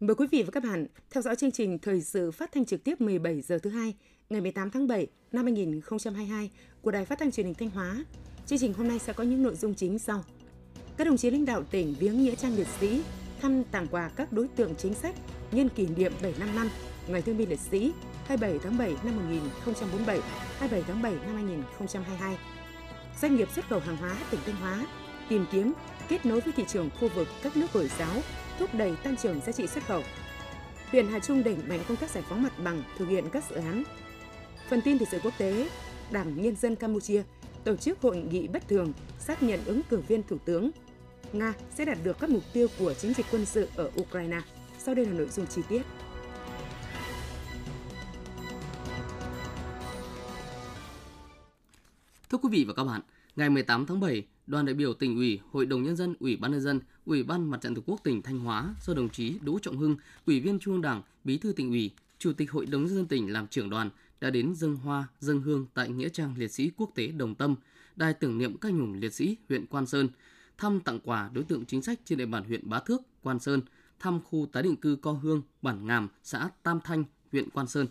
Mời quý vị và các bạn theo dõi chương trình thời sự phát thanh trực tiếp 17 giờ thứ hai ngày 18 tháng 7 năm 2022 của Đài Phát thanh Truyền hình Thanh Hóa. Chương trình hôm nay sẽ có những nội dung chính sau. Các đồng chí lãnh đạo tỉnh viếng nghĩa trang liệt sĩ, thăm tặng quà các đối tượng chính sách nhân kỷ niệm 75 năm Ngày Thương binh Liệt sĩ 27 tháng 7 năm 1047, 27 tháng 7 năm 2022. Doanh nghiệp xuất khẩu hàng hóa tỉnh Thanh Hóa tìm kiếm kết nối với thị trường khu vực các nước Hồi giáo, thúc đẩy tăng trưởng giá trị xuất khẩu. Huyện Hà Trung đẩy mạnh công tác giải phóng mặt bằng, thực hiện các dự án. Phần tin thời sự quốc tế, Đảng Nhân dân Campuchia tổ chức hội nghị bất thường xác nhận ứng cử viên thủ tướng. Nga sẽ đạt được các mục tiêu của chiến dịch quân sự ở Ukraine. Sau đây là nội dung chi tiết. Thưa quý vị và các bạn, ngày 18 tháng 7, đoàn đại biểu tỉnh ủy, Hội đồng nhân dân, Ủy ban nhân dân, Ủy ban Mặt trận Tổ quốc tỉnh Thanh Hóa do đồng chí Đỗ Trọng Hưng, Ủy viên Trung ương Đảng, Bí thư tỉnh ủy, Chủ tịch Hội đồng nhân dân tỉnh làm trưởng đoàn đã đến dâng hoa, dâng hương tại nghĩa trang liệt sĩ quốc tế Đồng Tâm, đài tưởng niệm các hùng liệt sĩ huyện Quan Sơn, thăm tặng quà đối tượng chính sách trên địa bàn huyện Bá Thước, Quan Sơn, thăm khu tái định cư Co Hương, Bản Ngàm, xã Tam Thanh, huyện Quan Sơn.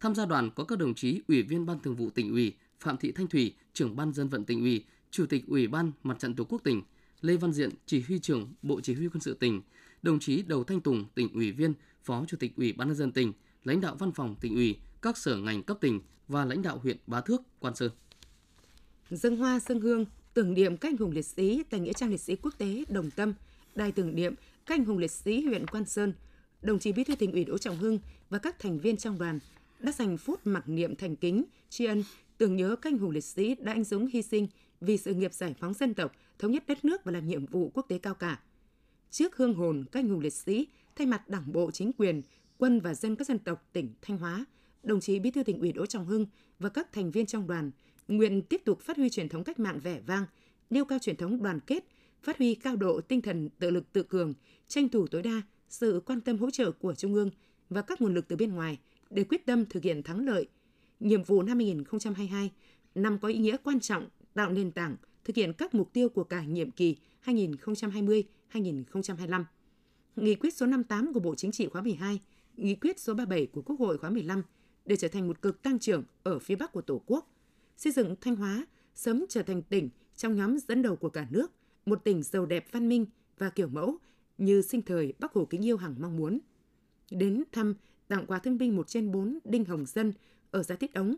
Tham gia đoàn có các đồng chí Ủy viên Ban Thường vụ tỉnh ủy, Phạm Thị Thanh Thủy, trưởng ban dân vận tỉnh ủy, Chủ tịch Ủy ban Mặt trận Tổ quốc tỉnh, Lê Văn Diện, Chỉ huy trưởng Bộ Chỉ huy quân sự tỉnh, đồng chí Đầu Thanh Tùng, tỉnh ủy viên, Phó Chủ tịch Ủy ban nhân dân tỉnh, lãnh đạo văn phòng tỉnh ủy, các sở ngành cấp tỉnh và lãnh đạo huyện Bá Thước, Quan Sơn. Dân hoa dân hương tưởng niệm các anh hùng liệt sĩ tại nghĩa trang liệt sĩ quốc tế Đồng Tâm, đài tưởng niệm các anh hùng liệt sĩ huyện Quan Sơn, đồng chí Bí thư tỉnh ủy Đỗ Trọng Hưng và các thành viên trong đoàn đã dành phút mặc niệm thành kính, tri ân, tưởng nhớ các anh hùng liệt sĩ đã anh dũng hy sinh vì sự nghiệp giải phóng dân tộc, thống nhất đất nước và làm nhiệm vụ quốc tế cao cả. Trước hương hồn các anh hùng liệt sĩ, thay mặt Đảng bộ, chính quyền, quân và dân các dân tộc tỉnh Thanh Hóa, đồng chí Bí thư tỉnh ủy Đỗ Trọng Hưng và các thành viên trong đoàn nguyện tiếp tục phát huy truyền thống cách mạng vẻ vang, nêu cao truyền thống đoàn kết, phát huy cao độ tinh thần tự lực tự cường, tranh thủ tối đa sự quan tâm hỗ trợ của Trung ương và các nguồn lực từ bên ngoài để quyết tâm thực hiện thắng lợi nhiệm vụ năm 2022, năm có ý nghĩa quan trọng tạo nền tảng thực hiện các mục tiêu của cả nhiệm kỳ 2020-2025. Nghị quyết số 58 của Bộ Chính trị khóa 12, Nghị quyết số 37 của Quốc hội khóa 15 để trở thành một cực tăng trưởng ở phía Bắc của Tổ quốc, xây dựng Thanh Hóa sớm trở thành tỉnh trong nhóm dẫn đầu của cả nước, một tỉnh giàu đẹp văn minh và kiểu mẫu như sinh thời Bắc Hồ kính yêu hằng mong muốn. Đến thăm tặng quà thương binh 1 trên 4 Đinh Hồng Dân ở xã Tiết Ống,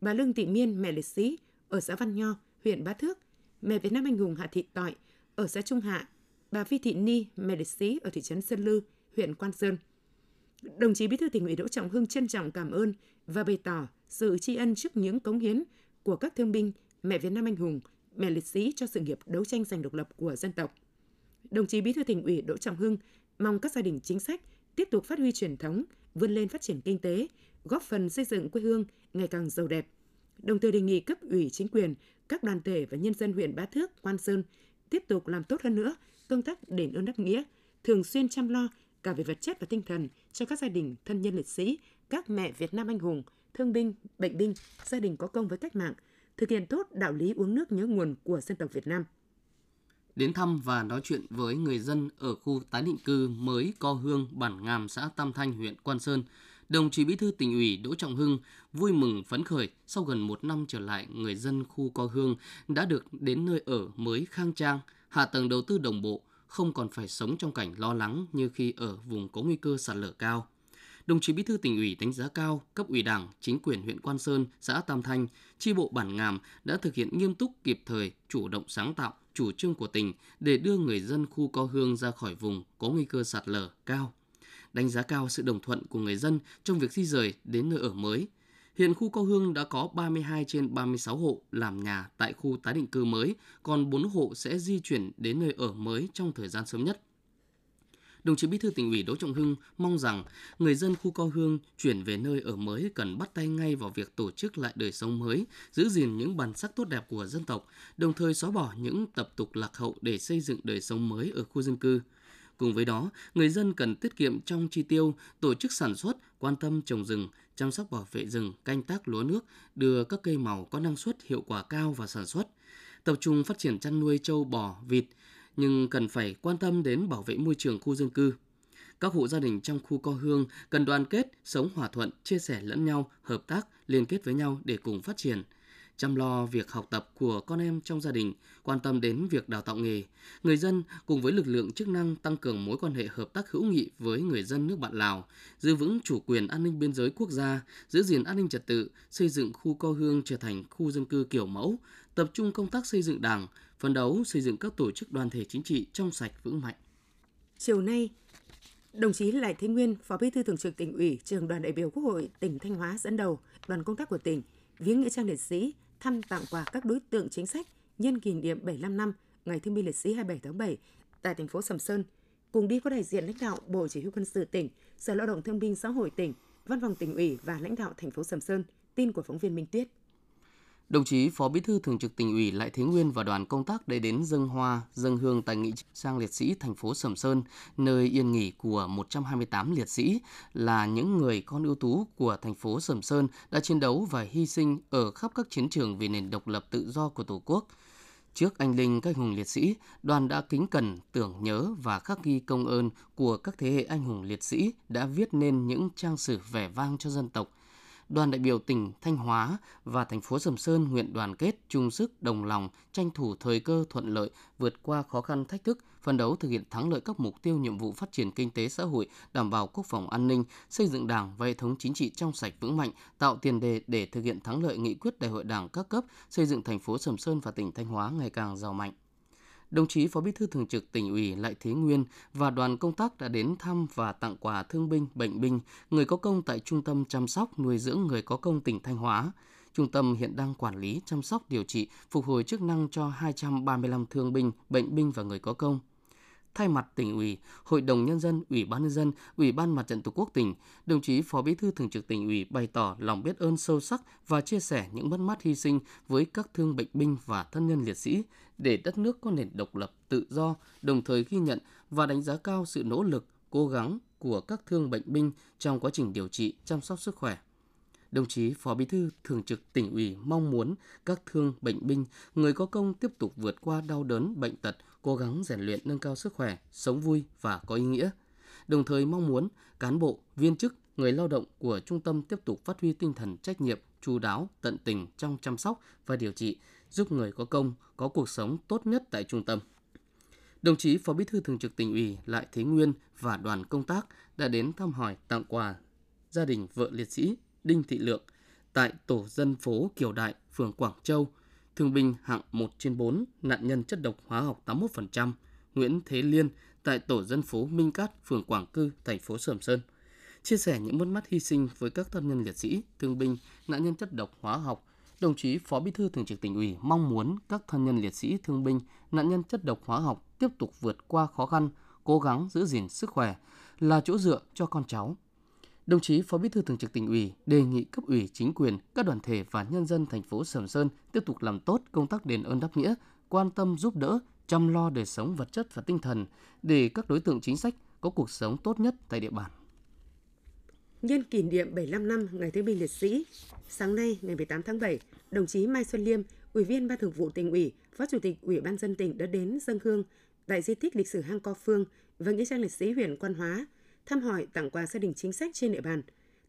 bà Lương Thị Miên, mẹ liệt sĩ ở xã Văn Nho, huyện Bá Thước, mẹ Việt Nam anh hùng Hạ Thị Tọi ở xã Trung Hạ, bà Phi Thị Ni, mẹ liệt sĩ ở thị trấn Sơn Lư, huyện Quan Sơn. Đồng chí Bí thư tỉnh ủy Đỗ Trọng Hưng trân trọng cảm ơn và bày tỏ sự tri ân trước những cống hiến của các thương binh, mẹ Việt Nam anh hùng, mẹ liệt sĩ cho sự nghiệp đấu tranh giành độc lập của dân tộc. Đồng chí Bí thư tỉnh ủy Đỗ Trọng Hưng mong các gia đình chính sách tiếp tục phát huy truyền thống, vươn lên phát triển kinh tế, góp phần xây dựng quê hương ngày càng giàu đẹp. Đồng thời đề nghị cấp ủy chính quyền, các đoàn thể và nhân dân huyện Bá Thước, Quan Sơn tiếp tục làm tốt hơn nữa công tác đền ơn đáp nghĩa, thường xuyên chăm lo cả về vật chất và tinh thần cho các gia đình thân nhân liệt sĩ, các mẹ Việt Nam anh hùng, thương binh, bệnh binh, gia đình có công với cách mạng, thực hiện tốt đạo lý uống nước nhớ nguồn của dân tộc Việt Nam. Đến thăm và nói chuyện với người dân ở khu tái định cư mới Co Hương, Bản Ngàm, xã Tam Thanh, huyện Quan Sơn, đồng chí Bí thư tỉnh ủy Đỗ Trọng Hưng vui mừng phấn khởi sau gần một năm trở lại người dân khu Co Hương đã được đến nơi ở mới khang trang, hạ tầng đầu tư đồng bộ, không còn phải sống trong cảnh lo lắng như khi ở vùng có nguy cơ sạt lở cao. Đồng chí Bí thư tỉnh ủy đánh giá cao cấp ủy Đảng, chính quyền huyện Quan Sơn, xã Tam Thanh, chi bộ bản Ngàm đã thực hiện nghiêm túc kịp thời, chủ động sáng tạo chủ trương của tỉnh để đưa người dân khu Co Hương ra khỏi vùng có nguy cơ sạt lở cao đánh giá cao sự đồng thuận của người dân trong việc di rời đến nơi ở mới. Hiện khu Cao Hương đã có 32 trên 36 hộ làm nhà tại khu tái định cư mới, còn 4 hộ sẽ di chuyển đến nơi ở mới trong thời gian sớm nhất. Đồng chí Bí thư tỉnh ủy Đỗ Trọng Hưng mong rằng người dân khu Cao Hương chuyển về nơi ở mới cần bắt tay ngay vào việc tổ chức lại đời sống mới, giữ gìn những bản sắc tốt đẹp của dân tộc, đồng thời xóa bỏ những tập tục lạc hậu để xây dựng đời sống mới ở khu dân cư. Cùng với đó, người dân cần tiết kiệm trong chi tiêu, tổ chức sản xuất, quan tâm trồng rừng, chăm sóc bảo vệ rừng, canh tác lúa nước, đưa các cây màu có năng suất hiệu quả cao vào sản xuất. Tập trung phát triển chăn nuôi trâu bò, vịt, nhưng cần phải quan tâm đến bảo vệ môi trường khu dân cư. Các hộ gia đình trong khu co hương cần đoàn kết, sống hòa thuận, chia sẻ lẫn nhau, hợp tác, liên kết với nhau để cùng phát triển – chăm lo việc học tập của con em trong gia đình, quan tâm đến việc đào tạo nghề. Người dân cùng với lực lượng chức năng tăng cường mối quan hệ hợp tác hữu nghị với người dân nước bạn Lào, giữ vững chủ quyền an ninh biên giới quốc gia, giữ gìn an ninh trật tự, xây dựng khu co hương trở thành khu dân cư kiểu mẫu, tập trung công tác xây dựng đảng, phấn đấu xây dựng các tổ chức đoàn thể chính trị trong sạch vững mạnh. Chiều nay, Đồng chí Lại Thế Nguyên, Phó Bí thư Thường trực tỉnh ủy, trường đoàn đại biểu Quốc hội tỉnh Thanh Hóa dẫn đầu đoàn công tác của tỉnh viếng nghĩa trang liệt sĩ thăm tặng quà các đối tượng chính sách nhân kỷ niệm 75 năm Ngày Thương binh Liệt sĩ 27 tháng 7 tại thành phố Sầm Sơn. Cùng đi có đại diện lãnh đạo Bộ Chỉ huy quân sự tỉnh, Sở Lao động Thương binh Xã hội tỉnh, Văn phòng tỉnh ủy và lãnh đạo thành phố Sầm Sơn. Tin của phóng viên Minh Tuyết. Đồng chí Phó Bí thư Thường trực tỉnh ủy Lại Thế Nguyên và đoàn công tác đã đến dâng hoa, dâng hương tại nghị trang liệt sĩ thành phố Sầm Sơn, nơi yên nghỉ của 128 liệt sĩ là những người con ưu tú của thành phố Sầm Sơn đã chiến đấu và hy sinh ở khắp các chiến trường vì nền độc lập tự do của Tổ quốc. Trước anh linh các anh hùng liệt sĩ, đoàn đã kính cẩn tưởng nhớ và khắc ghi công ơn của các thế hệ anh hùng liệt sĩ đã viết nên những trang sử vẻ vang cho dân tộc, đoàn đại biểu tỉnh Thanh Hóa và thành phố Sầm Sơn nguyện đoàn kết, chung sức, đồng lòng tranh thủ thời cơ thuận lợi, vượt qua khó khăn, thách thức, phấn đấu thực hiện thắng lợi các mục tiêu, nhiệm vụ phát triển kinh tế xã hội, đảm bảo quốc phòng an ninh, xây dựng đảng và hệ thống chính trị trong sạch vững mạnh, tạo tiền đề để thực hiện thắng lợi nghị quyết đại hội đảng các cấp, xây dựng thành phố Sầm Sơn và tỉnh Thanh Hóa ngày càng giàu mạnh đồng chí Phó Bí thư Thường trực tỉnh ủy Lại Thế Nguyên và đoàn công tác đã đến thăm và tặng quà thương binh, bệnh binh, người có công tại Trung tâm chăm sóc nuôi dưỡng người có công tỉnh Thanh Hóa. Trung tâm hiện đang quản lý, chăm sóc, điều trị, phục hồi chức năng cho 235 thương binh, bệnh binh và người có công thay mặt tỉnh ủy, Hội đồng nhân dân, Ủy ban nhân dân, Ủy ban Mặt trận Tổ quốc tỉnh, đồng chí Phó Bí thư Thường trực tỉnh ủy bày tỏ lòng biết ơn sâu sắc và chia sẻ những mất mát hy sinh với các thương bệnh binh và thân nhân liệt sĩ để đất nước có nền độc lập, tự do, đồng thời ghi nhận và đánh giá cao sự nỗ lực, cố gắng của các thương bệnh binh trong quá trình điều trị, chăm sóc sức khỏe. Đồng chí Phó Bí thư Thường trực tỉnh ủy mong muốn các thương bệnh binh, người có công tiếp tục vượt qua đau đớn, bệnh tật, cố gắng rèn luyện nâng cao sức khỏe, sống vui và có ý nghĩa. Đồng thời mong muốn cán bộ, viên chức, người lao động của trung tâm tiếp tục phát huy tinh thần trách nhiệm, chú đáo, tận tình trong chăm sóc và điều trị, giúp người có công có cuộc sống tốt nhất tại trung tâm. Đồng chí Phó Bí thư Thường trực tỉnh ủy Lại Thế Nguyên và đoàn công tác đã đến thăm hỏi tặng quà gia đình vợ liệt sĩ Đinh Thị Lượng tại tổ dân phố Kiều Đại, phường Quảng Châu, thương binh hạng 1 trên 4, nạn nhân chất độc hóa học 81%, Nguyễn Thế Liên tại tổ dân phố Minh Cát, phường Quảng Cư, thành phố Sầm Sơn. Chia sẻ những mất mát hy sinh với các thân nhân liệt sĩ, thương binh, nạn nhân chất độc hóa học, đồng chí Phó Bí thư Thường trực tỉnh ủy mong muốn các thân nhân liệt sĩ, thương binh, nạn nhân chất độc hóa học tiếp tục vượt qua khó khăn, cố gắng giữ gìn sức khỏe, là chỗ dựa cho con cháu, Đồng chí Phó Bí thư Thường trực tỉnh ủy đề nghị cấp ủy chính quyền, các đoàn thể và nhân dân thành phố Sầm Sơn tiếp tục làm tốt công tác đền ơn đáp nghĩa, quan tâm giúp đỡ, chăm lo đời sống vật chất và tinh thần để các đối tượng chính sách có cuộc sống tốt nhất tại địa bàn. Nhân kỷ niệm 75 năm Ngày Thương binh Liệt sĩ, sáng nay ngày 18 tháng 7, đồng chí Mai Xuân Liêm, Ủy viên Ban Thường vụ tỉnh ủy, Phó Chủ tịch Ủy ban dân tỉnh đã đến dân hương tại di tích lịch sử Hang Co Phương và nghĩa trang liệt sĩ huyện Quan Hóa thăm hỏi tặng quà gia đình chính sách trên địa bàn.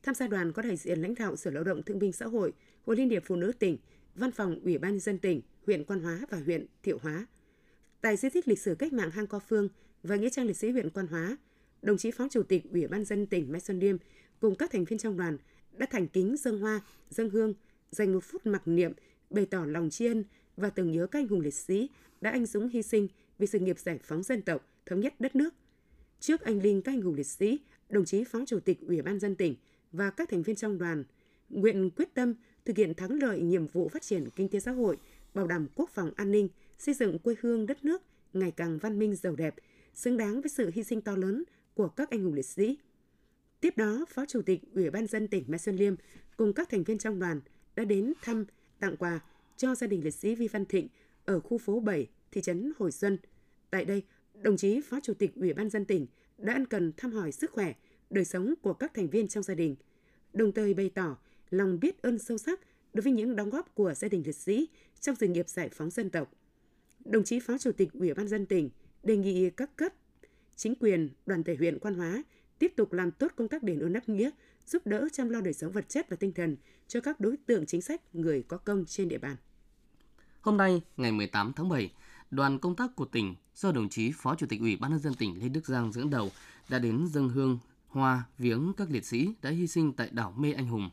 Tham gia đoàn có đại diện lãnh đạo Sở Lao động Thương binh Xã hội, Hội Liên hiệp Phụ nữ tỉnh, Văn phòng Ủy ban nhân dân tỉnh, huyện Quan Hóa và huyện Thiệu Hóa. Tại di tích lịch sử cách mạng Hang Co Phương và nghĩa trang liệt sĩ huyện Quan Hóa, đồng chí Phó Chủ tịch Ủy ban dân tỉnh Mai Xuân Liêm cùng các thành viên trong đoàn đã thành kính dâng hoa, dâng hương, dành một phút mặc niệm bày tỏ lòng tri ân và tưởng nhớ các anh hùng liệt sĩ đã anh dũng hy sinh vì sự nghiệp giải phóng dân tộc, thống nhất đất nước – Trước anh linh các anh hùng liệt sĩ, đồng chí Phó Chủ tịch Ủy ban dân tỉnh và các thành viên trong đoàn nguyện quyết tâm thực hiện thắng lợi nhiệm vụ phát triển kinh tế xã hội, bảo đảm quốc phòng an ninh, xây dựng quê hương đất nước ngày càng văn minh giàu đẹp, xứng đáng với sự hy sinh to lớn của các anh hùng liệt sĩ. Tiếp đó, Phó Chủ tịch Ủy ban dân tỉnh Mai Xuân Liêm cùng các thành viên trong đoàn đã đến thăm, tặng quà cho gia đình liệt sĩ Vi Văn Thịnh ở khu phố 7, thị trấn Hồi Xuân. Tại đây, đồng chí Phó Chủ tịch Ủy ban dân tỉnh đã ân cần thăm hỏi sức khỏe, đời sống của các thành viên trong gia đình, đồng thời bày tỏ lòng biết ơn sâu sắc đối với những đóng góp của gia đình liệt sĩ trong sự nghiệp giải phóng dân tộc. Đồng chí Phó Chủ tịch Ủy ban dân tỉnh đề nghị các cấp, chính quyền, đoàn thể huyện Quan Hóa tiếp tục làm tốt công tác đền ơn đáp nghĩa, giúp đỡ chăm lo đời sống vật chất và tinh thần cho các đối tượng chính sách, người có công trên địa bàn. Hôm nay, ngày 18 tháng 7, đoàn công tác của tỉnh do đồng chí Phó Chủ tịch Ủy ban nhân dân tỉnh Lê Đức Giang dẫn đầu đã đến dân hương hoa viếng các liệt sĩ đã hy sinh tại đảo Mê Anh Hùng.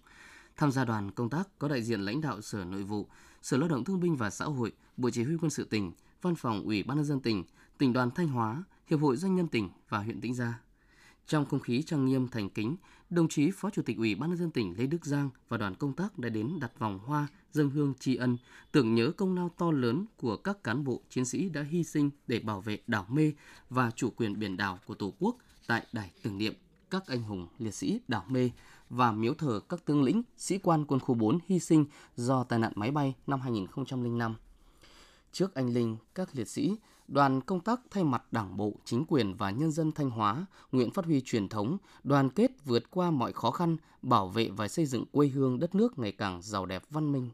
Tham gia đoàn công tác có đại diện lãnh đạo Sở Nội vụ, Sở Lao động Thương binh và Xã hội, Bộ Chỉ huy quân sự tỉnh, Văn phòng Ủy ban nhân dân tỉnh, Tỉnh đoàn Thanh Hóa, Hiệp hội Doanh nhân tỉnh và huyện Tĩnh Gia. Trong không khí trang nghiêm thành kính, đồng chí Phó Chủ tịch Ủy ban nhân dân tỉnh Lê Đức Giang và đoàn công tác đã đến đặt vòng hoa dâng hương tri ân, tưởng nhớ công lao to lớn của các cán bộ chiến sĩ đã hy sinh để bảo vệ đảo mê và chủ quyền biển đảo của Tổ quốc tại đài tưởng niệm các anh hùng liệt sĩ đảo mê và miếu thờ các tướng lĩnh, sĩ quan quân khu 4 hy sinh do tai nạn máy bay năm 2005. Trước anh linh các liệt sĩ, đoàn công tác thay mặt Đảng bộ, chính quyền và nhân dân Thanh Hóa nguyện phát huy truyền thống, đoàn kết vượt qua mọi khó khăn, bảo vệ và xây dựng quê hương đất nước ngày càng giàu đẹp văn minh.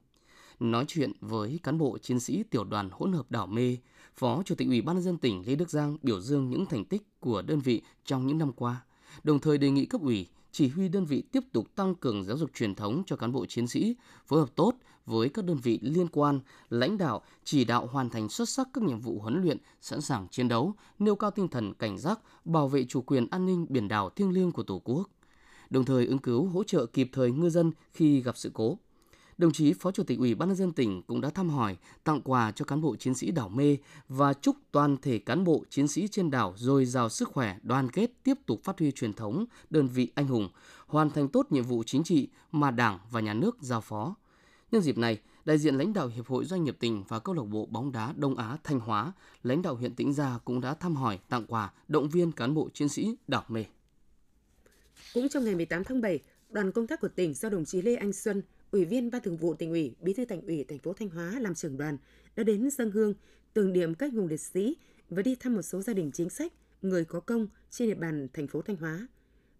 Nói chuyện với cán bộ chiến sĩ tiểu đoàn hỗn hợp đảo Mê, Phó Chủ tịch Ủy ban nhân dân tỉnh Lê Đức Giang biểu dương những thành tích của đơn vị trong những năm qua, đồng thời đề nghị cấp ủy, chỉ huy đơn vị tiếp tục tăng cường giáo dục truyền thống cho cán bộ chiến sĩ, phối hợp tốt với các đơn vị liên quan, lãnh đạo, chỉ đạo hoàn thành xuất sắc các nhiệm vụ huấn luyện, sẵn sàng chiến đấu, nêu cao tinh thần cảnh giác, bảo vệ chủ quyền an ninh biển đảo thiêng liêng của Tổ quốc. Đồng thời ứng cứu hỗ trợ kịp thời ngư dân khi gặp sự cố. Đồng chí Phó Chủ tịch Ủy ban nhân dân tỉnh cũng đã thăm hỏi, tặng quà cho cán bộ chiến sĩ đảo Mê và chúc toàn thể cán bộ chiến sĩ trên đảo dồi dào sức khỏe, đoàn kết tiếp tục phát huy truyền thống đơn vị anh hùng, hoàn thành tốt nhiệm vụ chính trị mà Đảng và Nhà nước giao phó. Nhân dịp này, đại diện lãnh đạo Hiệp hội Doanh nghiệp tỉnh và câu lạc bộ bóng đá Đông Á Thanh Hóa, lãnh đạo huyện Tĩnh Gia cũng đã thăm hỏi, tặng quà, động viên cán bộ chiến sĩ đảo Mê. Cũng trong ngày 18 tháng 7, đoàn công tác của tỉnh do đồng chí Lê Anh Xuân, Ủy viên Ban Thường vụ tỉnh ủy, Bí thư Thành ủy thành phố Thanh Hóa làm trưởng đoàn đã đến dân hương tưởng niệm các hùng liệt sĩ và đi thăm một số gia đình chính sách, người có công trên địa bàn thành phố Thanh Hóa.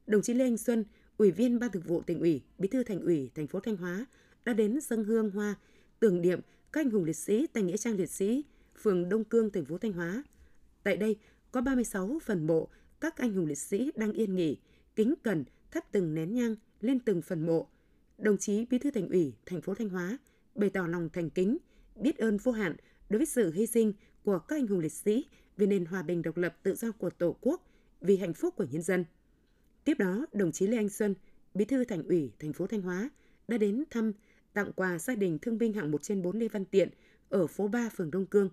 Đồng chí Lê Anh Xuân, Ủy viên Ban Thường vụ tỉnh ủy, Bí thư Thành ủy thành phố Thanh Hóa đã đến dân hương hoa tưởng niệm các anh hùng liệt sĩ tại nghĩa trang liệt sĩ, phường Đông Cương, thành phố Thanh Hóa. Tại đây có 36 phần mộ các anh hùng liệt sĩ đang yên nghỉ, kính cẩn thắp từng nén nhang lên từng phần mộ đồng chí Bí thư Thành ủy thành phố Thanh Hóa bày tỏ lòng thành kính, biết ơn vô hạn đối với sự hy sinh của các anh hùng liệt sĩ vì nền hòa bình độc lập tự do của Tổ quốc, vì hạnh phúc của nhân dân. Tiếp đó, đồng chí Lê Anh Xuân, Bí thư Thành ủy thành phố Thanh Hóa đã đến thăm tặng quà gia đình thương binh hạng 1 trên 4 Lê Văn Tiện ở phố 3 phường Đông Cương,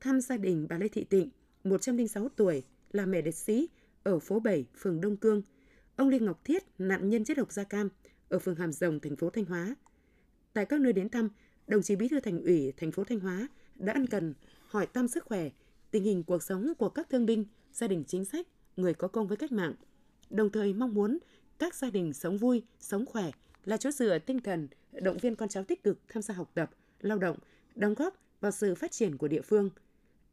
thăm gia đình bà Lê Thị Tịnh, 106 tuổi, là mẹ liệt sĩ ở phố 7 phường Đông Cương, ông Lê Ngọc Thiết, nạn nhân chất độc da cam ở phường Hàm Rồng, thành phố Thanh Hóa. Tại các nơi đến thăm, đồng chí Bí thư Thành ủy thành phố Thanh Hóa đã ân cần hỏi thăm sức khỏe, tình hình cuộc sống của các thương binh, gia đình chính sách, người có công với cách mạng, đồng thời mong muốn các gia đình sống vui, sống khỏe là chỗ dựa tinh thần, động viên con cháu tích cực tham gia học tập, lao động, đóng góp vào sự phát triển của địa phương.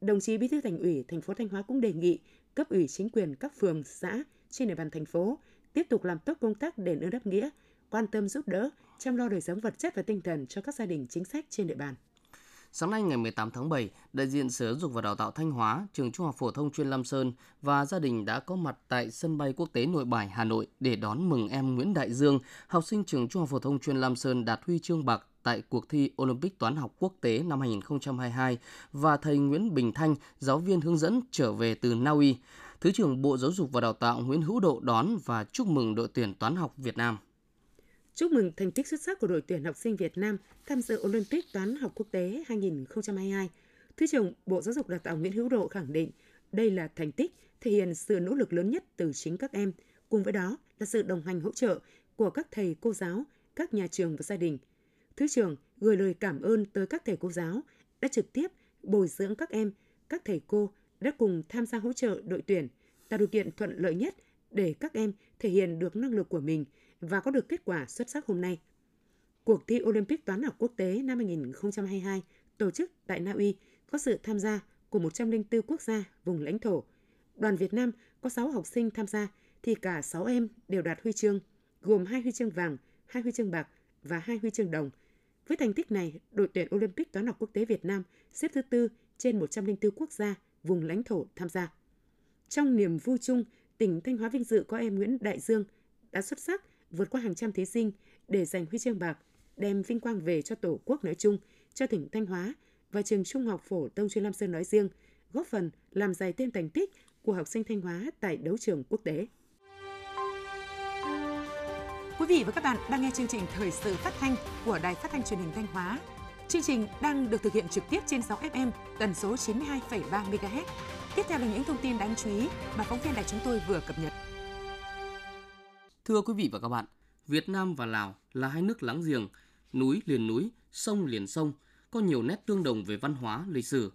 Đồng chí Bí thư Thành ủy thành phố Thanh Hóa cũng đề nghị cấp ủy chính quyền các phường, xã trên địa bàn thành phố tiếp tục làm tốt công tác đền ơn đáp nghĩa, quan tâm giúp đỡ, chăm lo đời sống vật chất và tinh thần cho các gia đình chính sách trên địa bàn. Sáng nay ngày 18 tháng 7, đại diện Sở Giáo dục và Đào tạo Thanh Hóa, trường Trung học phổ thông chuyên Lam Sơn và gia đình đã có mặt tại sân bay quốc tế Nội Bài, Hà Nội để đón mừng em Nguyễn Đại Dương, học sinh trường Trung học phổ thông chuyên Lam Sơn đạt huy chương bạc tại cuộc thi Olympic toán học quốc tế năm 2022 và thầy Nguyễn Bình Thanh, giáo viên hướng dẫn trở về từ Na Uy. Thứ trưởng Bộ Giáo dục và Đào tạo Nguyễn Hữu Độ đón và chúc mừng đội tuyển toán học Việt Nam. Chúc mừng thành tích xuất sắc của đội tuyển học sinh Việt Nam tham dự Olympic toán học quốc tế 2022. Thứ trưởng Bộ Giáo dục Đào tạo Nguyễn Hữu Độ khẳng định đây là thành tích thể hiện sự nỗ lực lớn nhất từ chính các em, cùng với đó là sự đồng hành hỗ trợ của các thầy cô giáo, các nhà trường và gia đình. Thứ trưởng gửi lời cảm ơn tới các thầy cô giáo đã trực tiếp bồi dưỡng các em, các thầy cô đã cùng tham gia hỗ trợ đội tuyển, tạo điều kiện thuận lợi nhất để các em thể hiện được năng lực của mình – và có được kết quả xuất sắc hôm nay. Cuộc thi Olympic toán học quốc tế năm 2022 tổ chức tại Na Uy có sự tham gia của 104 quốc gia, vùng lãnh thổ. Đoàn Việt Nam có 6 học sinh tham gia thì cả 6 em đều đạt huy chương, gồm 2 huy chương vàng, 2 huy chương bạc và 2 huy chương đồng. Với thành tích này, đội tuyển Olympic toán học quốc tế Việt Nam xếp thứ tư trên 104 quốc gia, vùng lãnh thổ tham gia. Trong niềm vui chung tỉnh Thanh Hóa vinh dự có em Nguyễn Đại Dương đã xuất sắc vượt qua hàng trăm thí sinh để giành huy chương bạc, đem vinh quang về cho Tổ quốc nói chung, cho tỉnh Thanh Hóa và trường Trung học phổ thông chuyên Lam Sơn nói riêng, góp phần làm dày tên thành tích của học sinh Thanh Hóa tại đấu trường quốc tế. Quý vị và các bạn đang nghe chương trình Thời sự phát thanh của Đài Phát thanh Truyền hình Thanh Hóa. Chương trình đang được thực hiện trực tiếp trên 6 FM tần số 92,3 MHz. Tiếp theo là những thông tin đáng chú ý mà phóng viên đài chúng tôi vừa cập nhật. Thưa quý vị và các bạn, Việt Nam và Lào là hai nước láng giềng, núi liền núi, sông liền sông, có nhiều nét tương đồng về văn hóa, lịch sử.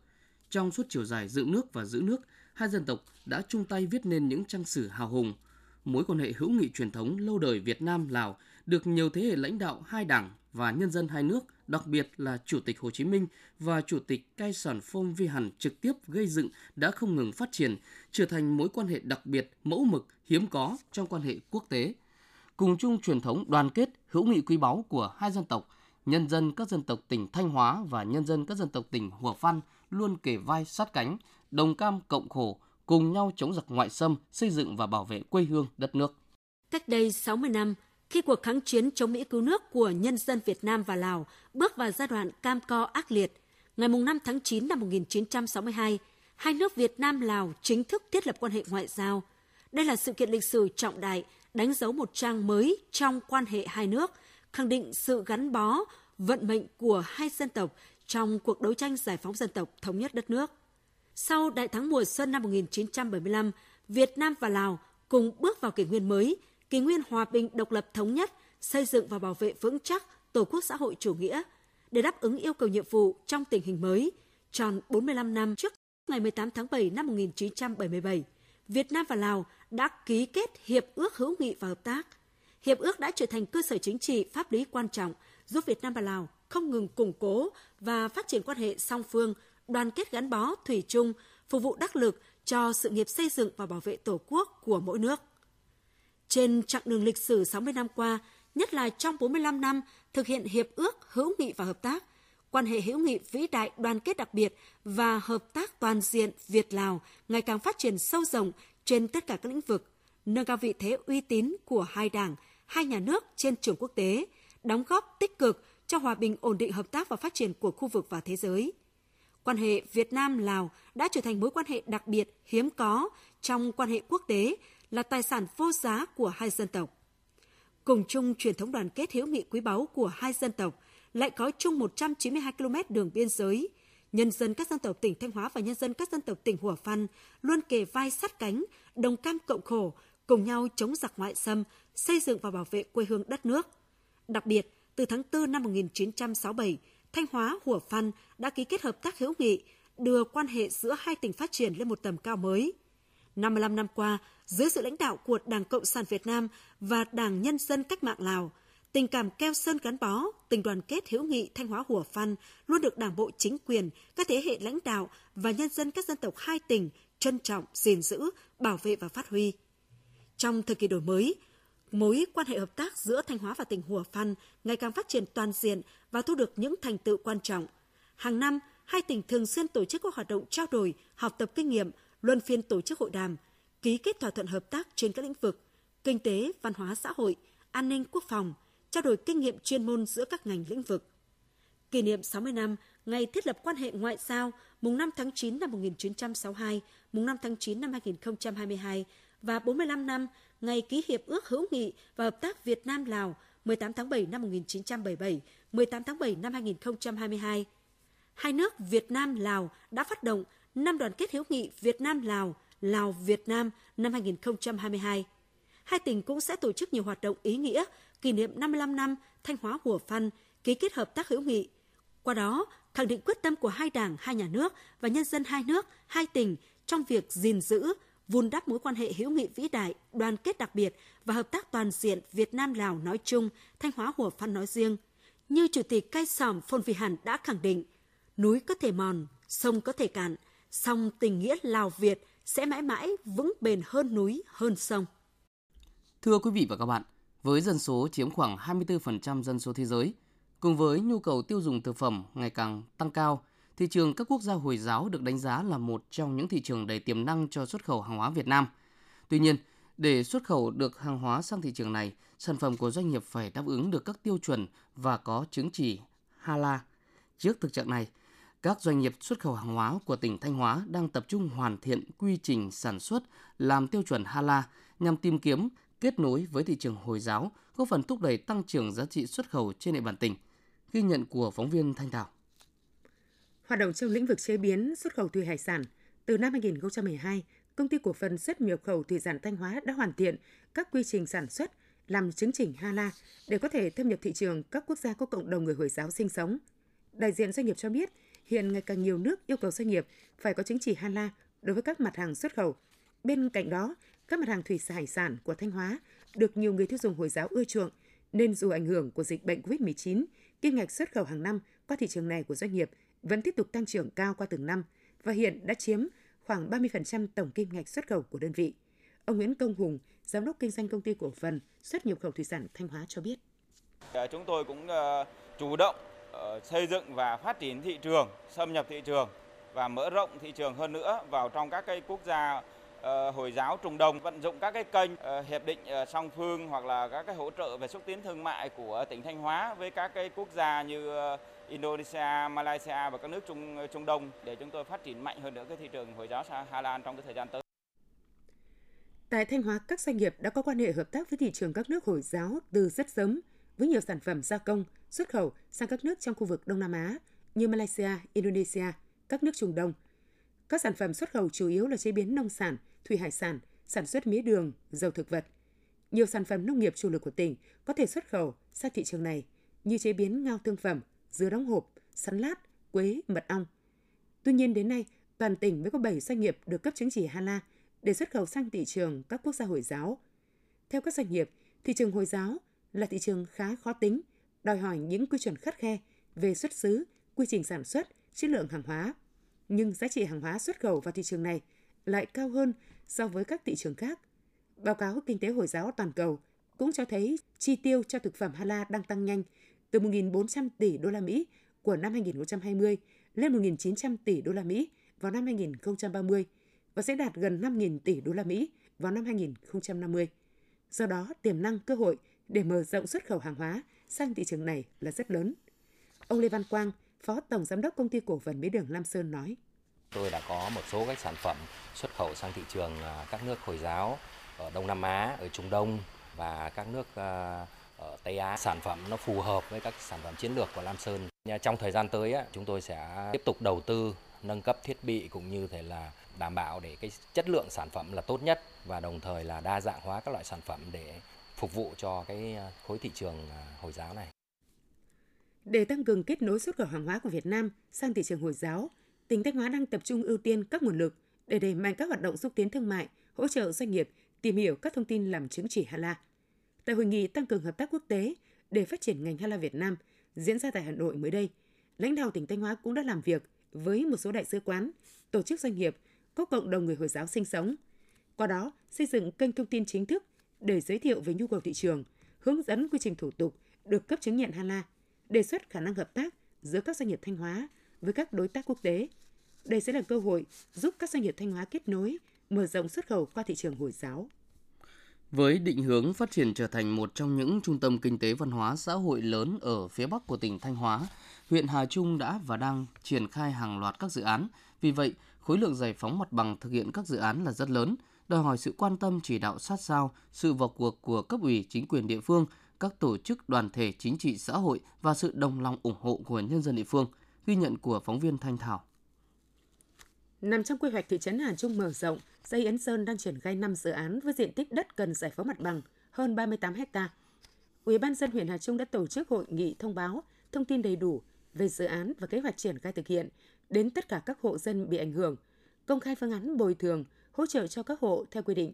Trong suốt chiều dài dựng nước và giữ nước, hai dân tộc đã chung tay viết nên những trang sử hào hùng. Mối quan hệ hữu nghị truyền thống lâu đời Việt Nam Lào được nhiều thế hệ lãnh đạo hai đảng và nhân dân hai nước, đặc biệt là Chủ tịch Hồ Chí Minh và Chủ tịch Cai Sản Phong Vi Hẳn trực tiếp gây dựng đã không ngừng phát triển, trở thành mối quan hệ đặc biệt, mẫu mực, hiếm có trong quan hệ quốc tế. Cùng chung truyền thống đoàn kết, hữu nghị quý báu của hai dân tộc, nhân dân các dân tộc tỉnh Thanh Hóa và nhân dân các dân tộc tỉnh Hùa Phan luôn kề vai sát cánh, đồng cam cộng khổ, cùng nhau chống giặc ngoại xâm, xây dựng và bảo vệ quê hương đất nước. Cách đây 60 năm, khi cuộc kháng chiến chống Mỹ cứu nước của nhân dân Việt Nam và Lào bước vào giai đoạn cam co ác liệt, ngày 5 tháng 9 năm 1962, hai nước Việt Nam Lào chính thức thiết lập quan hệ ngoại giao. Đây là sự kiện lịch sử trọng đại, đánh dấu một trang mới trong quan hệ hai nước, khẳng định sự gắn bó, vận mệnh của hai dân tộc trong cuộc đấu tranh giải phóng dân tộc thống nhất đất nước. Sau đại thắng mùa xuân năm 1975, Việt Nam và Lào cùng bước vào kỷ nguyên mới, kỷ nguyên hòa bình, độc lập thống nhất, xây dựng và bảo vệ vững chắc Tổ quốc xã hội chủ nghĩa để đáp ứng yêu cầu nhiệm vụ trong tình hình mới. Tròn 45 năm trước ngày 18 tháng 7 năm 1977, Việt Nam và Lào đã ký kết Hiệp ước hữu nghị và hợp tác. Hiệp ước đã trở thành cơ sở chính trị pháp lý quan trọng giúp Việt Nam và Lào không ngừng củng cố và phát triển quan hệ song phương, đoàn kết gắn bó, thủy chung, phục vụ đắc lực cho sự nghiệp xây dựng và bảo vệ Tổ quốc của mỗi nước. Trên chặng đường lịch sử 60 năm qua, nhất là trong 45 năm thực hiện Hiệp ước hữu nghị và hợp tác, quan hệ hữu nghị vĩ đại đoàn kết đặc biệt và hợp tác toàn diện Việt-Lào ngày càng phát triển sâu rộng trên tất cả các lĩnh vực, nâng cao vị thế uy tín của hai đảng, hai nhà nước trên trường quốc tế, đóng góp tích cực cho hòa bình ổn định hợp tác và phát triển của khu vực và thế giới. Quan hệ Việt Nam-Lào đã trở thành mối quan hệ đặc biệt hiếm có trong quan hệ quốc tế là tài sản vô giá của hai dân tộc. Cùng chung truyền thống đoàn kết hiếu nghị quý báu của hai dân tộc, lại có chung 192 km đường biên giới, nhân dân các dân tộc tỉnh Thanh Hóa và nhân dân các dân tộc tỉnh Hủa Phan luôn kề vai sát cánh, đồng cam cộng khổ, cùng nhau chống giặc ngoại xâm, xây dựng và bảo vệ quê hương đất nước. Đặc biệt, từ tháng 4 năm 1967, Thanh Hóa, Hủa Phan đã ký kết hợp tác hữu nghị, đưa quan hệ giữa hai tỉnh phát triển lên một tầm cao mới. 55 năm qua, dưới sự lãnh đạo của Đảng Cộng sản Việt Nam và Đảng Nhân dân Cách mạng Lào, tình cảm keo sơn gắn bó, tình đoàn kết hữu nghị Thanh Hóa Hủa Phan luôn được Đảng bộ chính quyền, các thế hệ lãnh đạo và nhân dân các dân tộc hai tỉnh trân trọng, gìn giữ, bảo vệ và phát huy. Trong thời kỳ đổi mới, mối quan hệ hợp tác giữa Thanh Hóa và tỉnh Hùa Phan ngày càng phát triển toàn diện và thu được những thành tựu quan trọng. Hàng năm, hai tỉnh thường xuyên tổ chức các hoạt động trao đổi, học tập kinh nghiệm, luân phiên tổ chức hội đàm, ký kết thỏa thuận hợp tác trên các lĩnh vực kinh tế, văn hóa xã hội, an ninh quốc phòng, trao đổi kinh nghiệm chuyên môn giữa các ngành lĩnh vực. Kỷ niệm 60 năm ngày thiết lập quan hệ ngoại giao mùng 5 tháng 9 năm 1962, mùng 5 tháng 9 năm 2022 và 45 năm ngày ký hiệp ước hữu nghị và hợp tác Việt Nam Lào 18 tháng 7 năm 1977, 18 tháng 7 năm 2022. Hai nước Việt Nam Lào đã phát động năm đoàn kết hữu nghị Việt Nam Lào, Lào Việt Nam năm 2022. Hai tỉnh cũng sẽ tổ chức nhiều hoạt động ý nghĩa kỷ niệm 55 năm Thanh Hóa Hủa Phan ký kết hợp tác hữu nghị. Qua đó, khẳng định quyết tâm của hai đảng, hai nhà nước và nhân dân hai nước, hai tỉnh trong việc gìn giữ, vun đắp mối quan hệ hữu nghị vĩ đại, đoàn kết đặc biệt và hợp tác toàn diện Việt Nam Lào nói chung, Thanh Hóa Hủa Phan nói riêng. Như Chủ tịch Cai Sòm Phôn Vi Hàn đã khẳng định, núi có thể mòn, sông có thể cạn, song tình nghĩa Lào Việt sẽ mãi mãi vững bền hơn núi, hơn sông. Thưa quý vị và các bạn, với dân số chiếm khoảng 24% dân số thế giới, cùng với nhu cầu tiêu dùng thực phẩm ngày càng tăng cao, thị trường các quốc gia Hồi giáo được đánh giá là một trong những thị trường đầy tiềm năng cho xuất khẩu hàng hóa Việt Nam. Tuy nhiên, để xuất khẩu được hàng hóa sang thị trường này, sản phẩm của doanh nghiệp phải đáp ứng được các tiêu chuẩn và có chứng chỉ HALA. Trước thực trạng này, các doanh nghiệp xuất khẩu hàng hóa của tỉnh Thanh Hóa đang tập trung hoàn thiện quy trình sản xuất làm tiêu chuẩn HALA nhằm tìm kiếm kết nối với thị trường Hồi giáo, góp phần thúc đẩy tăng trưởng giá trị xuất khẩu trên địa bàn tỉnh. Ghi nhận của phóng viên Thanh Thảo. Hoạt động trong lĩnh vực chế biến xuất khẩu thủy hải sản, từ năm 2012, công ty cổ phần xuất nhập khẩu thủy sản Thanh Hóa đã hoàn thiện các quy trình sản xuất, làm chứng chỉnh HALA để có thể thâm nhập thị trường các quốc gia có cộng đồng người Hồi giáo sinh sống. Đại diện doanh nghiệp cho biết, hiện ngày càng nhiều nước yêu cầu doanh nghiệp phải có chứng chỉ HALA đối với các mặt hàng xuất khẩu. Bên cạnh đó, các mặt hàng thủy hải sản của Thanh Hóa được nhiều người tiêu dùng Hồi giáo ưa chuộng, nên dù ảnh hưởng của dịch bệnh COVID-19, kim ngạch xuất khẩu hàng năm qua thị trường này của doanh nghiệp vẫn tiếp tục tăng trưởng cao qua từng năm và hiện đã chiếm khoảng 30% tổng kim ngạch xuất khẩu của đơn vị. Ông Nguyễn Công Hùng, giám đốc kinh doanh công ty cổ phần xuất nhập khẩu thủy sản Thanh Hóa cho biết. Chúng tôi cũng ờ, chủ động Ờ, xây dựng và phát triển thị trường, xâm nhập thị trường và mở rộng thị trường hơn nữa vào trong các cái quốc gia ờ, Hồi giáo Trung Đông vận dụng các cái kênh ờ, hiệp định song phương hoặc là các cái hỗ trợ về xúc tiến thương mại của tỉnh Thanh Hóa với các cái quốc gia như Indonesia, Malaysia và các nước Trung Trung Đông để chúng tôi phát triển mạnh hơn nữa cái thị trường Hồi giáo Hà Lan trong cái thời gian tới. Tại Thanh Hóa, các doanh nghiệp đã có quan hệ hợp tác với thị trường các nước Hồi giáo từ rất sớm, với nhiều sản phẩm gia công, xuất khẩu sang các nước trong khu vực Đông Nam Á như Malaysia, Indonesia, các nước Trung Đông. Các sản phẩm xuất khẩu chủ yếu là chế biến nông sản, thủy hải sản, sản xuất mía đường, dầu thực vật. Nhiều sản phẩm nông nghiệp chủ lực của tỉnh có thể xuất khẩu sang thị trường này như chế biến ngao thương phẩm, dưa đóng hộp, sắn lát, quế, mật ong. Tuy nhiên đến nay, toàn tỉnh mới có 7 doanh nghiệp được cấp chứng chỉ HALA để xuất khẩu sang thị trường các quốc gia Hồi giáo. Theo các doanh nghiệp, thị trường Hồi giáo là thị trường khá khó tính, đòi hỏi những quy chuẩn khắt khe về xuất xứ, quy trình sản xuất, chất lượng hàng hóa. Nhưng giá trị hàng hóa xuất khẩu vào thị trường này lại cao hơn so với các thị trường khác. Báo cáo Kinh tế Hồi giáo toàn cầu cũng cho thấy chi tiêu cho thực phẩm Hala đang tăng nhanh từ 1.400 tỷ đô la Mỹ của năm 2020 lên 1.900 tỷ đô la Mỹ vào năm 2030 và sẽ đạt gần 5.000 tỷ đô la Mỹ vào năm 2050. Do đó, tiềm năng cơ hội để mở rộng xuất khẩu hàng hóa sang thị trường này là rất lớn. Ông Lê Văn Quang, Phó Tổng Giám đốc Công ty Cổ phần Mía đường Lam Sơn nói. Tôi đã có một số các sản phẩm xuất khẩu sang thị trường à, các nước Hồi giáo ở Đông Nam Á, ở Trung Đông và các nước à, ở Tây Á. Sản phẩm nó phù hợp với các sản phẩm chiến lược của Lam Sơn. Trong thời gian tới chúng tôi sẽ tiếp tục đầu tư nâng cấp thiết bị cũng như thể là đảm bảo để cái chất lượng sản phẩm là tốt nhất và đồng thời là đa dạng hóa các loại sản phẩm để phục vụ cho cái à, khối thị trường à, Hồi giáo này. Để tăng cường kết nối xuất khẩu hàng hóa của Việt Nam sang thị trường Hồi giáo, tỉnh Thanh Hóa đang tập trung ưu tiên các nguồn lực để đẩy mạnh các hoạt động xúc tiến thương mại, hỗ trợ doanh nghiệp tìm hiểu các thông tin làm chứng chỉ HALA. Tại hội nghị tăng cường hợp tác quốc tế để phát triển ngành HALA Việt Nam diễn ra tại Hà Nội mới đây, lãnh đạo tỉnh Thanh Hóa cũng đã làm việc với một số đại sứ quán, tổ chức doanh nghiệp có cộng đồng người Hồi giáo sinh sống. Qua đó, xây dựng kênh thông tin chính thức để giới thiệu về nhu cầu thị trường, hướng dẫn quy trình thủ tục được cấp chứng nhận HALA, đề xuất khả năng hợp tác giữa các doanh nghiệp Thanh Hóa với các đối tác quốc tế. Đây sẽ là cơ hội giúp các doanh nghiệp Thanh Hóa kết nối, mở rộng xuất khẩu qua thị trường Hồi giáo. Với định hướng phát triển trở thành một trong những trung tâm kinh tế văn hóa xã hội lớn ở phía Bắc của tỉnh Thanh Hóa, huyện Hà Trung đã và đang triển khai hàng loạt các dự án. Vì vậy, khối lượng giải phóng mặt bằng thực hiện các dự án là rất lớn, đòi hỏi sự quan tâm chỉ đạo sát sao, sự vào cuộc của cấp ủy chính quyền địa phương, các tổ chức đoàn thể chính trị xã hội và sự đồng lòng ủng hộ của nhân dân địa phương, ghi nhận của phóng viên Thanh Thảo. Nằm trong quy hoạch thị trấn Hà Trung mở rộng, Dây Yến Sơn đang triển khai 5 dự án với diện tích đất cần giải phóng mặt bằng hơn 38 ha. Ủy ban dân huyện Hà Trung đã tổ chức hội nghị thông báo thông tin đầy đủ về dự án và kế hoạch triển khai thực hiện đến tất cả các hộ dân bị ảnh hưởng, công khai phương án bồi thường, hỗ trợ cho các hộ theo quy định,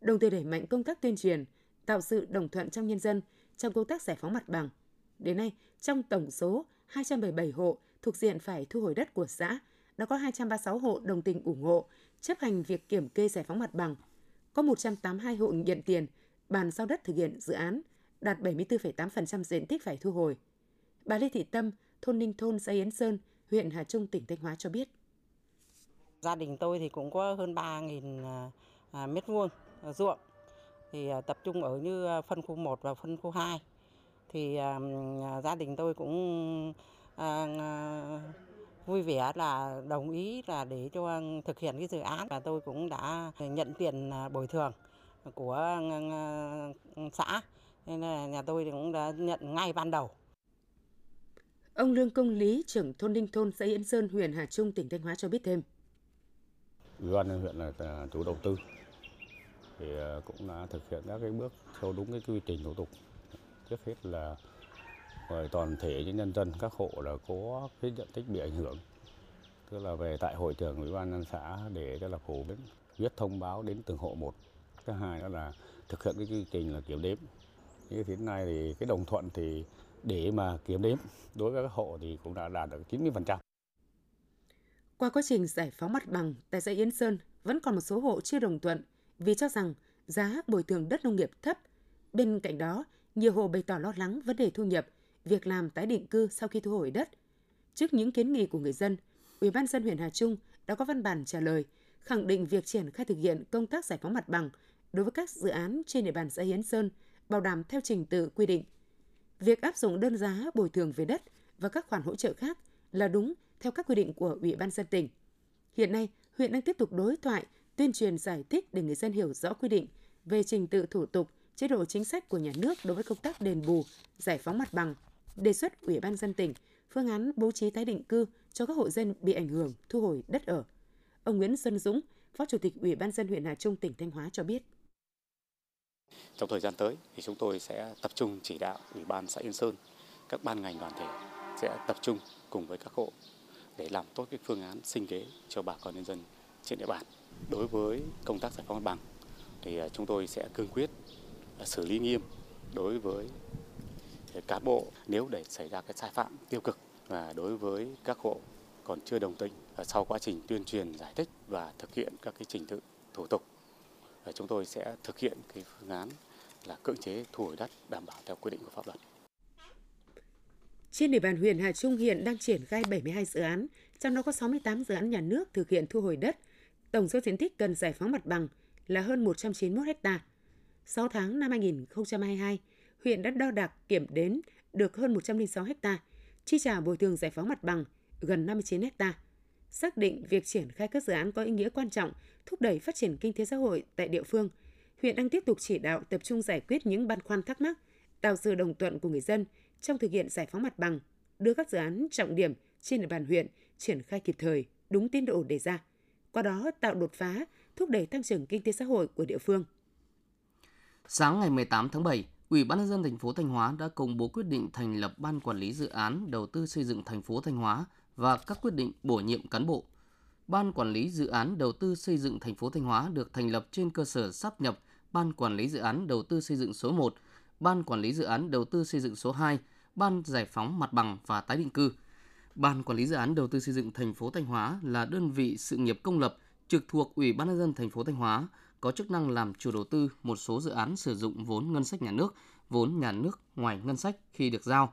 đồng thời đẩy mạnh công tác tuyên truyền, tạo sự đồng thuận trong nhân dân trong công tác giải phóng mặt bằng. Đến nay, trong tổng số 277 hộ thuộc diện phải thu hồi đất của xã, đã có 236 hộ đồng tình ủng hộ chấp hành việc kiểm kê giải phóng mặt bằng. Có 182 hộ nhận tiền, bàn giao đất thực hiện dự án, đạt 74,8% diện tích phải thu hồi. Bà Lê Thị Tâm, thôn Ninh Thôn, xã Yến Sơn, huyện Hà Trung, tỉnh Thanh Hóa cho biết. Gia đình tôi thì cũng có hơn 3.000 à, à, mét vuông à, ruộng thì à, tập trung ở như phân khu 1 và phân khu 2 thì gia đình tôi cũng vui vẻ là đồng ý là để cho thực hiện cái dự án và tôi cũng đã nhận tiền bồi thường của xã nên là nhà tôi cũng đã nhận ngay ban đầu. Ông Lương Công Lý, trưởng thôn Ninh Thôn, xã Yên Sơn, huyện Hà Trung, tỉnh Thanh Hóa cho biết thêm. Ủy ban huyện là chủ đầu tư thì à, cũng đã thực hiện các cái bước theo đúng cái quy trình thủ tục. Trước hết là mời toàn thể những nhân dân, các hộ là có cái diện tích bị ảnh hưởng tức là về tại hội trường ủy ban nhân xã để cho là phổ biến viết thông báo đến từng hộ một thứ hai đó là thực hiện cái quy trình là kiểm đếm như thế này thì cái đồng thuận thì để mà kiểm đếm đối với các hộ thì cũng đã đạt được 90%. Qua quá trình giải phóng mặt bằng tại xã Yên Sơn vẫn còn một số hộ chưa đồng thuận vì cho rằng giá bồi thường đất nông nghiệp thấp. Bên cạnh đó, nhiều hộ bày tỏ lo lắng vấn đề thu nhập, việc làm tái định cư sau khi thu hồi đất. Trước những kiến nghị của người dân, Ủy ban dân huyện Hà Trung đã có văn bản trả lời khẳng định việc triển khai thực hiện công tác giải phóng mặt bằng đối với các dự án trên địa bàn xã Hiến Sơn bảo đảm theo trình tự quy định. Việc áp dụng đơn giá bồi thường về đất và các khoản hỗ trợ khác là đúng theo các quy định của Ủy ban dân tỉnh. Hiện nay, huyện đang tiếp tục đối thoại, tuyên truyền giải thích để người dân hiểu rõ quy định về trình tự thủ tục, chế độ chính sách của nhà nước đối với công tác đền bù, giải phóng mặt bằng, đề xuất Ủy ban dân tỉnh phương án bố trí tái định cư cho các hộ dân bị ảnh hưởng thu hồi đất ở. Ông Nguyễn Xuân Dũng, Phó Chủ tịch Ủy ban dân huyện Hà Trung tỉnh Thanh Hóa cho biết. Trong thời gian tới thì chúng tôi sẽ tập trung chỉ đạo Ủy ban xã Yên Sơn, các ban ngành đoàn thể sẽ tập trung cùng với các hộ để làm tốt cái phương án sinh kế cho bà con nhân dân trên địa bàn. Đối với công tác giải phóng mặt bằng thì à, chúng tôi sẽ cương quyết à, xử lý nghiêm đối với cán bộ nếu để xảy ra cái sai phạm tiêu cực và đối với các hộ còn chưa đồng tình sau quá trình tuyên truyền giải thích và thực hiện các cái trình tự thủ tục à, chúng tôi sẽ thực hiện cái phương án là cưỡng chế thu hồi đất đảm bảo theo quy định của pháp luật. Trên địa bàn huyện Hà Trung hiện đang triển khai 72 dự án, trong đó có 68 dự án nhà nước thực hiện thu hồi đất. Tổng số diện tích cần giải phóng mặt bằng là hơn 191 ha. 6 tháng năm 2022, huyện đã đo đạc kiểm đếm được hơn 106 ha, chi trả bồi thường giải phóng mặt bằng gần 59 ha. Xác định việc triển khai các dự án có ý nghĩa quan trọng thúc đẩy phát triển kinh tế xã hội tại địa phương, huyện đang tiếp tục chỉ đạo tập trung giải quyết những băn khoăn thắc mắc, tạo sự đồng thuận của người dân trong thực hiện giải phóng mặt bằng, đưa các dự án trọng điểm trên địa bàn huyện triển khai kịp thời, đúng tiến độ đề ra. Qua đó tạo đột phá, thúc đẩy tăng trưởng kinh tế xã hội của địa phương. Sáng ngày 18 tháng 7, Ủy ban nhân dân thành phố Thanh Hóa đã công bố quyết định thành lập ban quản lý dự án đầu tư xây dựng thành phố Thanh Hóa và các quyết định bổ nhiệm cán bộ. Ban quản lý dự án đầu tư xây dựng thành phố Thanh Hóa được thành lập trên cơ sở sắp nhập Ban quản lý dự án đầu tư xây dựng số 1, Ban quản lý dự án đầu tư xây dựng số 2, Ban giải phóng mặt bằng và tái định cư. Ban quản lý dự án đầu tư xây dựng thành phố Thanh Hóa là đơn vị sự nghiệp công lập trực thuộc Ủy ban nhân dân thành phố Thanh Hóa có chức năng làm chủ đầu tư một số dự án sử dụng vốn ngân sách nhà nước, vốn nhà nước ngoài ngân sách khi được giao.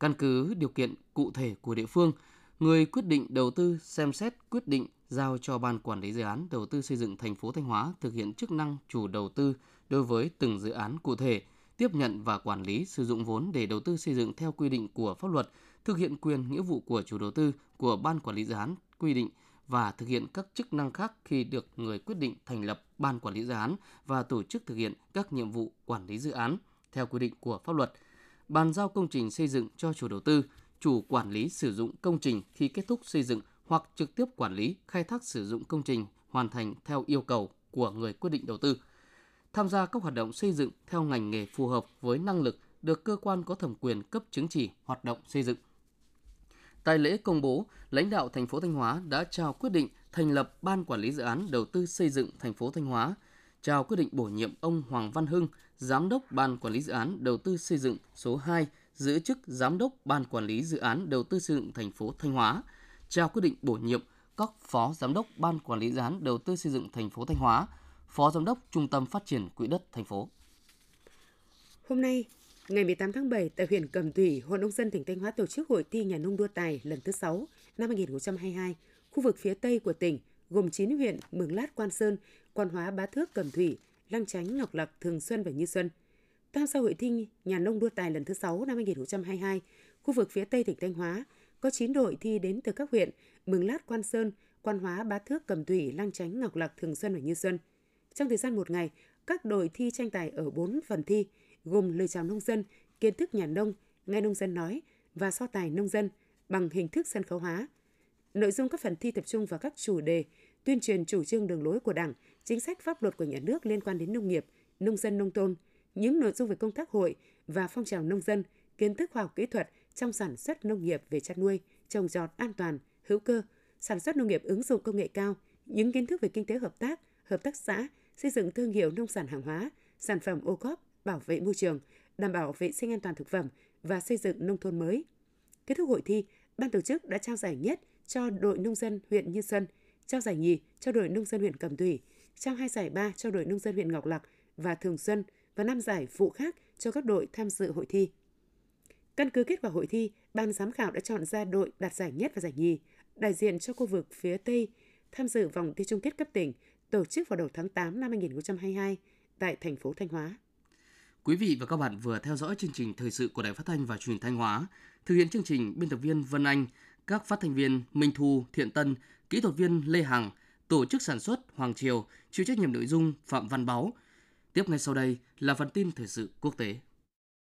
Căn cứ điều kiện cụ thể của địa phương, người quyết định đầu tư xem xét quyết định giao cho ban quản lý dự án đầu tư xây dựng thành phố Thanh Hóa thực hiện chức năng chủ đầu tư đối với từng dự án cụ thể, tiếp nhận và quản lý sử dụng vốn để đầu tư xây dựng theo quy định của pháp luật, thực hiện quyền nghĩa vụ của chủ đầu tư của ban quản lý dự án quy định và thực hiện các chức năng khác khi được người quyết định thành lập ban quản lý dự án và tổ chức thực hiện các nhiệm vụ quản lý dự án theo quy định của pháp luật. Bàn giao công trình xây dựng cho chủ đầu tư, chủ quản lý sử dụng công trình khi kết thúc xây dựng hoặc trực tiếp quản lý khai thác sử dụng công trình hoàn thành theo yêu cầu của người quyết định đầu tư. Tham gia các hoạt động xây dựng theo ngành nghề phù hợp với năng lực được cơ quan có thẩm quyền cấp chứng chỉ hoạt động xây dựng. Tại lễ công bố, lãnh đạo thành phố Thanh Hóa đã trao quyết định thành lập Ban Quản lý Dự án Đầu tư xây dựng thành phố Thanh Hóa, trao quyết định bổ nhiệm ông Hoàng Văn Hưng, Giám đốc Ban Quản lý Dự án Đầu tư xây dựng số 2, giữ chức Giám đốc Ban Quản lý Dự án Đầu tư xây dựng thành phố Thanh Hóa, trao quyết định bổ nhiệm các Phó Giám đốc Ban Quản lý Dự án Đầu tư xây dựng thành phố Thanh Hóa, Phó Giám đốc Trung tâm Phát triển Quỹ đất thành phố. Hôm nay, Ngày 18 tháng 7, tại huyện Cẩm Thủy, Hội nông dân tỉnh Thanh Hóa tổ chức hội thi nhà nông đua tài lần thứ 6 năm 2022, khu vực phía Tây của tỉnh, gồm 9 huyện Mường Lát, Quan Sơn, Quan Hóa, Bá Thước, Cẩm Thủy Lăng Chánh, Ngọc Lặc, Thường Xuân và Như Xuân. Tham gia hội thi Nhà nông đua tài lần thứ 6 năm 2022, khu vực phía Tây tỉnh Thanh Hóa có 9 đội thi đến từ các huyện Mường Lát, Quan Sơn, Quan Hóa, Bá Thước, Cầm Thủy, Lăng Chánh, Ngọc Lặc, Thường Xuân và Như Xuân. Trong thời gian một ngày, các đội thi tranh tài ở 4 phần thi, gồm lời chào nông dân, kiến thức nhà nông, nghe nông dân nói và so tài nông dân bằng hình thức sân khấu hóa. Nội dung các phần thi tập trung vào các chủ đề tuyên truyền chủ trương đường lối của Đảng, chính sách pháp luật của nhà nước liên quan đến nông nghiệp, nông dân nông thôn, những nội dung về công tác hội và phong trào nông dân, kiến thức khoa học kỹ thuật trong sản xuất nông nghiệp về chăn nuôi, trồng trọt an toàn, hữu cơ, sản xuất nông nghiệp ứng dụng công nghệ cao, những kiến thức về kinh tế hợp tác, hợp tác xã, xây dựng thương hiệu nông sản hàng hóa, sản phẩm ô cóp, bảo vệ môi trường, đảm bảo vệ sinh an toàn thực phẩm và xây dựng nông thôn mới. Kết thúc hội thi, ban tổ chức đã trao giải nhất cho đội nông dân huyện Như Xuân, trao giải nhì cho đội nông dân huyện Cẩm Thủy, trao hai giải ba cho đội nông dân huyện Ngọc Lặc và Thường Xuân và năm giải phụ khác cho các đội tham dự hội thi. Căn cứ kết quả hội thi, ban giám khảo đã chọn ra đội đạt giải nhất và giải nhì, đại diện cho khu vực phía Tây tham dự vòng thi chung kết cấp tỉnh tổ chức vào đầu tháng 8 năm 2022 tại thành phố Thanh Hóa. Quý vị và các bạn vừa theo dõi chương trình thời sự của Đài Phát thanh và Truyền thanh Hóa. Thực hiện chương trình biên tập viên Vân Anh, các phát thanh viên Minh Thu, Thiện Tân, kỹ thuật viên Lê Hằng, tổ chức sản xuất Hoàng Triều, chịu trách nhiệm nội dung Phạm Văn Báu. Tiếp ngay sau đây là phần tin thời sự quốc tế.